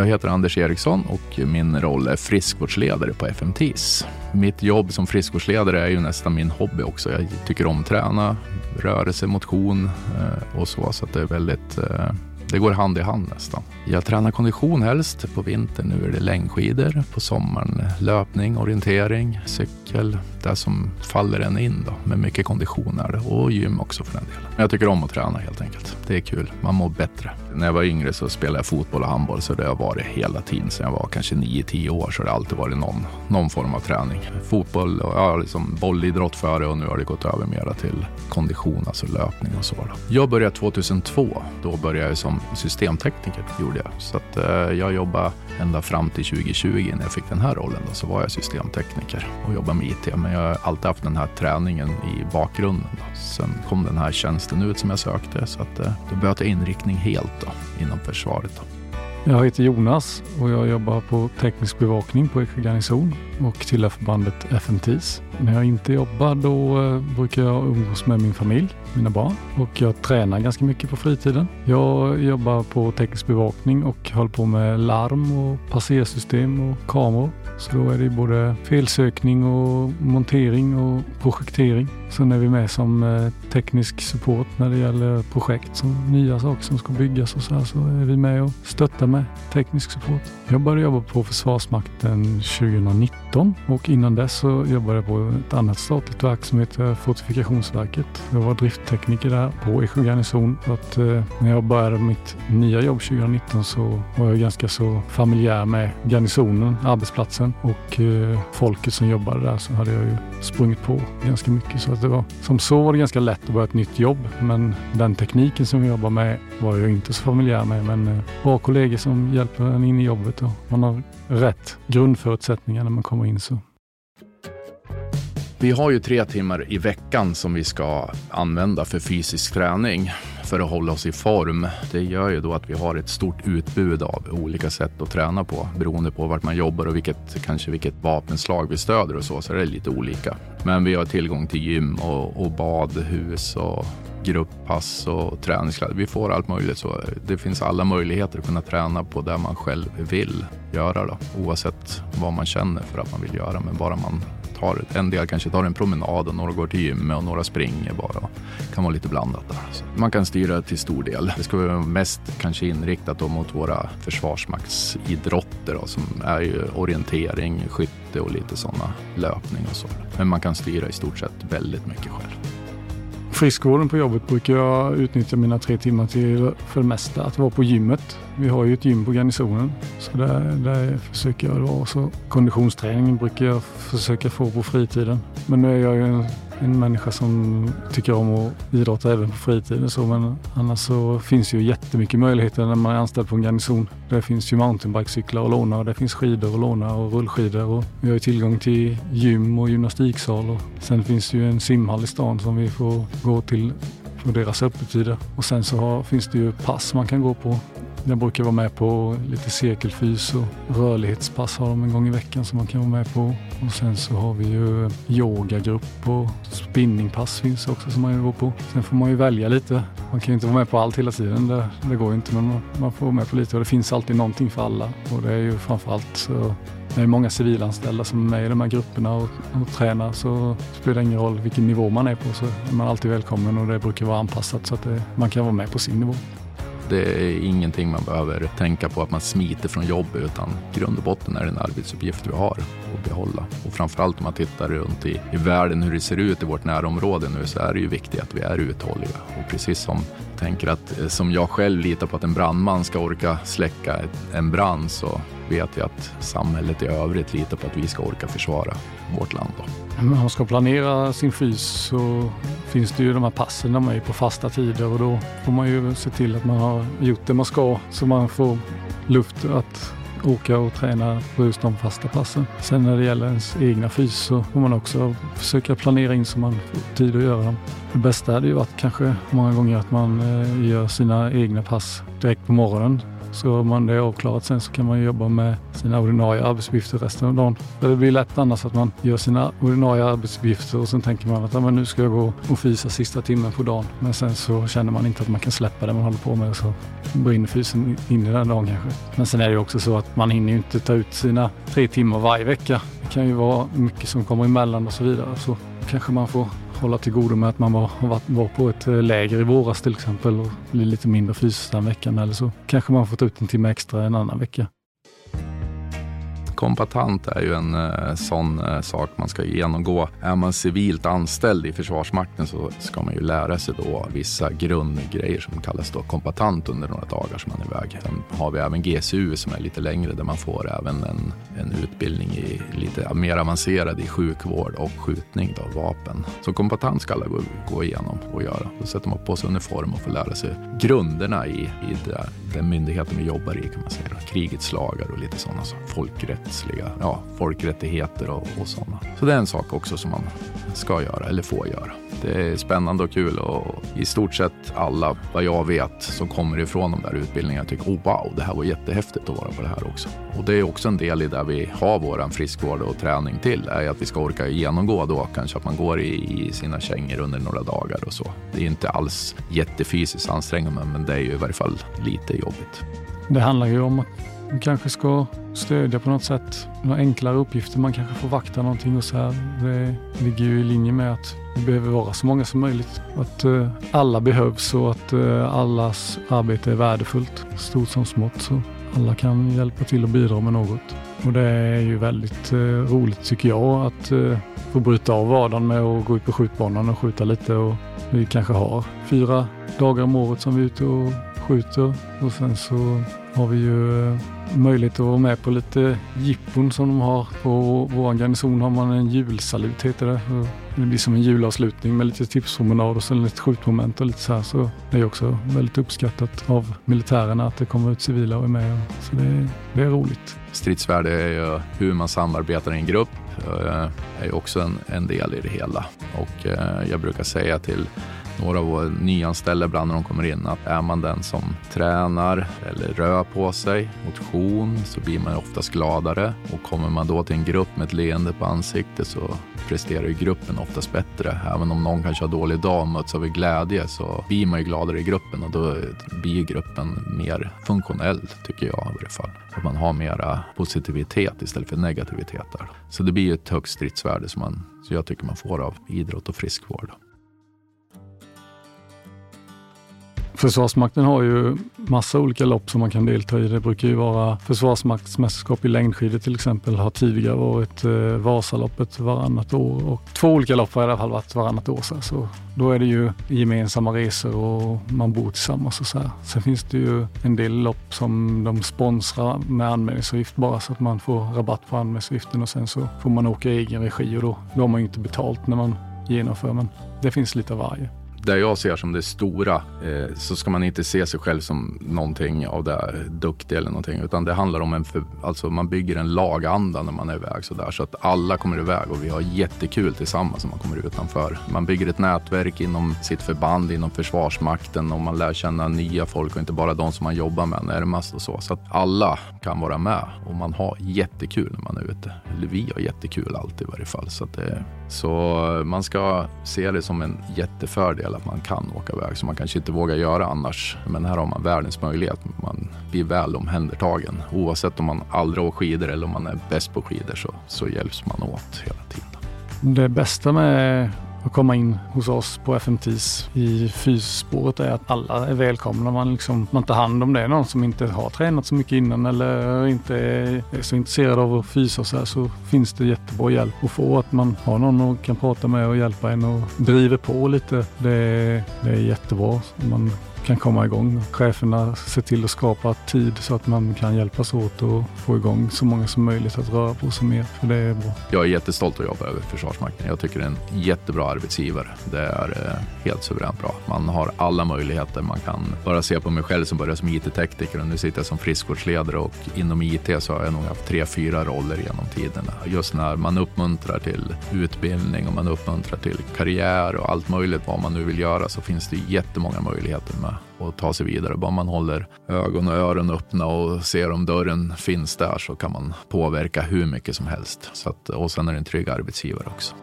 Jag heter Anders Eriksson och min roll är friskvårdsledare på FMTIS. Mitt jobb som friskvårdsledare är ju nästan min hobby också. Jag tycker om att träna, rörelse, motion eh, och så, så det är väldigt eh, det går hand i hand nästan. Jag tränar kondition helst. På vintern nu är det längdskidor. På sommaren löpning, orientering, cykel. Det som faller en in då. Med mycket kondition är det. Och gym också för den delen. Men jag tycker om att träna helt enkelt. Det är kul. Man mår bättre. När jag var yngre så spelade jag fotboll och handboll. Så det har varit hela tiden. Sen jag var kanske 9-10 år så har det alltid varit någon, någon form av träning. Fotboll och ja, liksom bollidrott före och nu har det gått över mera till kondition, alltså löpning och så. Då. Jag började 2002. Då började jag som systemtekniker gjorde jag. Så att, eh, jag jobbade ända fram till 2020 när jag fick den här rollen. Då, så var jag systemtekniker och jobbade med IT. Men jag har alltid haft den här träningen i bakgrunden. Då. Sen kom den här tjänsten ut som jag sökte så att, eh, då bytte jag inriktning helt då, inom försvaret. Då. Jag heter Jonas och jag jobbar på teknisk bevakning på Eksjö garnison och tillhör förbandet FMTIS. När jag inte jobbar då eh, brukar jag umgås med min familj, mina barn och jag tränar ganska mycket på fritiden. Jag jobbar på teknisk bevakning och håller på med larm och passersystem och kameror. Så då är det både felsökning och montering och projektering. Sen är vi med som eh, teknisk support när det gäller projekt, som nya saker som ska byggas och så här, så är vi med och stöttar med teknisk support. Jag började jobba på Försvarsmakten 2019 och innan dess så jobbade jag på ett annat statligt verk som heter Fortifikationsverket. Jag var drifttekniker där på Eksjö garnison. Så att, eh, när jag började mitt nya jobb 2019 så var jag ganska så familjär med garnisonen, arbetsplatsen och eh, folket som jobbade där så hade jag ju sprungit på ganska mycket. Så att det var, som så var det ganska lätt att börja ett nytt jobb men den tekniken som jag jobbar med var jag inte så familjär med. Men eh, bra kollegor som hjälper en in i jobbet och man har rätt grundförutsättningar när man kommer in. så vi har ju tre timmar i veckan som vi ska använda för fysisk träning för att hålla oss i form. Det gör ju då att vi har ett stort utbud av olika sätt att träna på beroende på vart man jobbar och vilket, kanske vilket vapenslag vi stöder och så, så det är lite olika. Men vi har tillgång till gym och, och badhus och grupppass och träningskläder. Vi får allt möjligt. Så det finns alla möjligheter att kunna träna på det man själv vill göra. Då. Oavsett vad man känner för att man vill göra. Men bara man tar, en del kanske tar en promenad och några går till gymmet och några springer bara. Det kan vara lite blandat där. Så man kan styra till stor del. Det ska vara mest kanske inriktat mot våra försvarsmaktsidrotter då, som är ju orientering, skytte och lite sådana löpning och så. Men man kan styra i stort sett väldigt mycket själv friskvården på jobbet brukar jag utnyttja mina tre timmar till för det mesta att vara på gymmet. Vi har ju ett gym på garnisonen så där, där försöker jag vara. Så konditionsträningen brukar jag försöka få på fritiden. Men nu är jag ju en en människa som tycker om att idrotta även på fritiden. Så, men annars så finns ju jättemycket möjligheter när man är anställd på en garnison. Det finns ju mountainbikecyklar att låna och det finns skidor att låna och rullskidor. Och vi har ju tillgång till gym och gymnastiksal. Och sen finns det ju en simhall i stan som vi får gå till på deras öppettider. Och sen så har, finns det ju pass man kan gå på jag brukar vara med på lite cirkelfys och rörlighetspass har de en gång i veckan som man kan vara med på. Och sen så har vi ju yogagrupp och spinningpass finns också som man kan gå på. Sen får man ju välja lite. Man kan ju inte vara med på allt hela tiden. Det, det går inte men man får vara med på lite och det finns alltid någonting för alla. Och det är ju framförallt så det är många civilanställda som är med i de här grupperna och, och tränar så spelar det ingen roll vilken nivå man är på så är man alltid välkommen och det brukar vara anpassat så att det, man kan vara med på sin nivå. Det är ingenting man behöver tänka på att man smiter från jobbet utan grund och botten är det en arbetsuppgift vi har att behålla. Och framförallt om man tittar runt i, i världen hur det ser ut i vårt närområde nu så är det ju viktigt att vi är uthålliga. Och precis som tänker att eh, som jag själv litar på att en brandman ska orka släcka en brand så vet jag att samhället i övrigt litar på att vi ska orka försvara vårt land. Då. När man ska planera sin fys så finns det ju de här passen där man är på fasta tider och då får man ju se till att man har gjort det man ska så man får luft att åka och träna på just de fasta passen. Sen när det gäller ens egna fys så får man också försöka planera in så man får tid att göra dem. Det bästa hade ju varit kanske många gånger att man eh, gör sina egna pass direkt på morgonen så har man det avklarat sen så kan man jobba med sina ordinarie arbetsuppgifter resten av dagen. Det blir lätt annars att man gör sina ordinarie arbetsuppgifter och sen tänker man att ja, men nu ska jag gå och fysa sista timmen på dagen. Men sen så känner man inte att man kan släppa det man håller på med och så brinner fysen in i den dagen kanske. Men sen är det också så att man hinner ju inte ta ut sina tre timmar varje vecka. Det kan ju vara mycket som kommer emellan och så vidare. Så kanske man får hålla till godo med att man var, var, på ett eh, läger i våras till exempel och blir lite mindre fysiskt den veckan eller så kanske man får ta ut en timme extra en annan vecka. Kompatant är ju en eh, sån eh, sak man ska genomgå. Är man civilt anställd i Försvarsmakten så ska man ju lära sig då vissa grundgrejer som kallas då kompatant under några dagar som man är iväg. Sen har vi även GSU som är lite längre där man får även en, en utbildning i lite mer avancerad i sjukvård och skjutning av vapen. Så kompatant ska alla gå, gå igenom och göra. Då sätter man på sig uniform och får lära sig grunderna i, i det, den myndigheten vi jobbar i kan man säga. Krigets lagar och lite sådana saker. folkrätt rättsliga, ja, folkrättigheter och, och sådana. Så det är en sak också som man ska göra eller får göra. Det är spännande och kul och i stort sett alla, vad jag vet, som kommer ifrån de där utbildningarna tycker oh wow, det här var jättehäftigt att vara på det här också. Och det är också en del i där vi har våran friskvård och träning till, är att vi ska orka genomgå då kanske att man går i, i sina kängor under några dagar och så. Det är inte alls jättefysiskt ansträngande, men det är ju i varje fall lite jobbigt. Det handlar ju om att man kanske ska stödja på något sätt. Några enklare uppgifter. Man kanske får vakta någonting och så här. Det ligger ju i linje med att det behöver vara så många som möjligt. Att uh, alla behövs och att uh, allas arbete är värdefullt. Stort som smått. Så alla kan hjälpa till och bidra med något. Och det är ju väldigt uh, roligt tycker jag att få bryta av vardagen med att gå ut på skjutbanan och skjuta lite. Och vi kanske har fyra dagar om året som vi är ute och skjuter och sen så har vi ju eh, möjlighet att vara med på lite jippon som de har. På vår garnison har man en julsalut heter det. Det blir som en julavslutning med lite tipspromenad och sen lite skjutmoment och lite så här. Så det är också väldigt uppskattat av militärerna att det kommer ut civila och är med. Så det, det är roligt. Stridsvärde är ju hur man samarbetar i en grupp. Det är också en, en del i det hela. Och eh, jag brukar säga till några av våra nyanställda ibland när de kommer in att är man den som tränar eller rör på sig, motion, så blir man oftast gladare. Och kommer man då till en grupp med ett leende på ansiktet så presterar ju gruppen oftast bättre. Även om någon kanske har dålig dag och möts av glädje så blir man ju gladare i gruppen och då blir gruppen mer funktionell tycker jag i alla fall. Att man har mera positivitet istället för negativitet där. Så det blir ju ett högt stridsvärde som man, så jag tycker man får av idrott och friskvård. Försvarsmakten har ju massa olika lopp som man kan delta i. Det brukar ju vara Försvarsmaktsmästerskap i längdskidor till exempel. Har tidigare varit eh, Vasaloppet varannat år och två olika lopp har i alla fall varit varannat år. Så, så då är det ju gemensamma resor och man bor tillsammans och så här. Sen finns det ju en del lopp som de sponsrar med anmälningsavgift bara så att man får rabatt på anmälningsavgiften och sen så får man åka i egen regi och då, då har man ju inte betalt när man genomför men det finns lite av varje där jag ser som det stora eh, så ska man inte se sig själv som någonting av det duktig eller någonting utan det handlar om en, för, alltså man bygger en laganda när man är iväg så där så att alla kommer iväg och vi har jättekul tillsammans när man kommer utanför. Man bygger ett nätverk inom sitt förband, inom Försvarsmakten och man lär känna nya folk och inte bara de som man jobbar med närmast och så. Så att alla kan vara med och man har jättekul när man är ute. Eller vi har jättekul alltid i varje fall. Så, att det, så man ska se det som en jättefördel del att man kan åka iväg som man kanske inte vågar göra annars. Men här har man världens möjlighet. Man blir väl omhändertagen. Oavsett om man aldrig åker skidor eller om man är bäst på skidor så, så hjälps man åt hela tiden. Det bästa med att komma in hos oss på FMTs i fysspåret är att alla är välkomna. Man, liksom, man tar hand om det. Någon som inte har tränat så mycket innan eller inte är så intresserad av att fysa så här så finns det jättebra hjälp att få. Att man har någon man kan prata med och hjälpa en och driver på lite. Det, det är jättebra. Man kan komma igång. Cheferna ser till att skapa tid så att man kan hjälpas åt och få igång så många som möjligt att röra på sig mer. För det är bra. Jag är jättestolt att jobba över Försvarsmakten. Jag tycker det är en jättebra arbetsgivare. Det är eh, helt suveränt bra. Man har alla möjligheter. Man kan bara se på mig själv som började som IT-tekniker och nu sitter jag som friskvårdsledare och inom IT så har jag nog haft tre, fyra roller genom tiderna. Just när man uppmuntrar till utbildning och man uppmuntrar till karriär och allt möjligt vad man nu vill göra så finns det jättemånga möjligheter med och ta sig vidare. Bara man håller ögon och öron öppna och ser om dörren finns där så kan man påverka hur mycket som helst. Så att, och sen är det en trygg arbetsgivare också.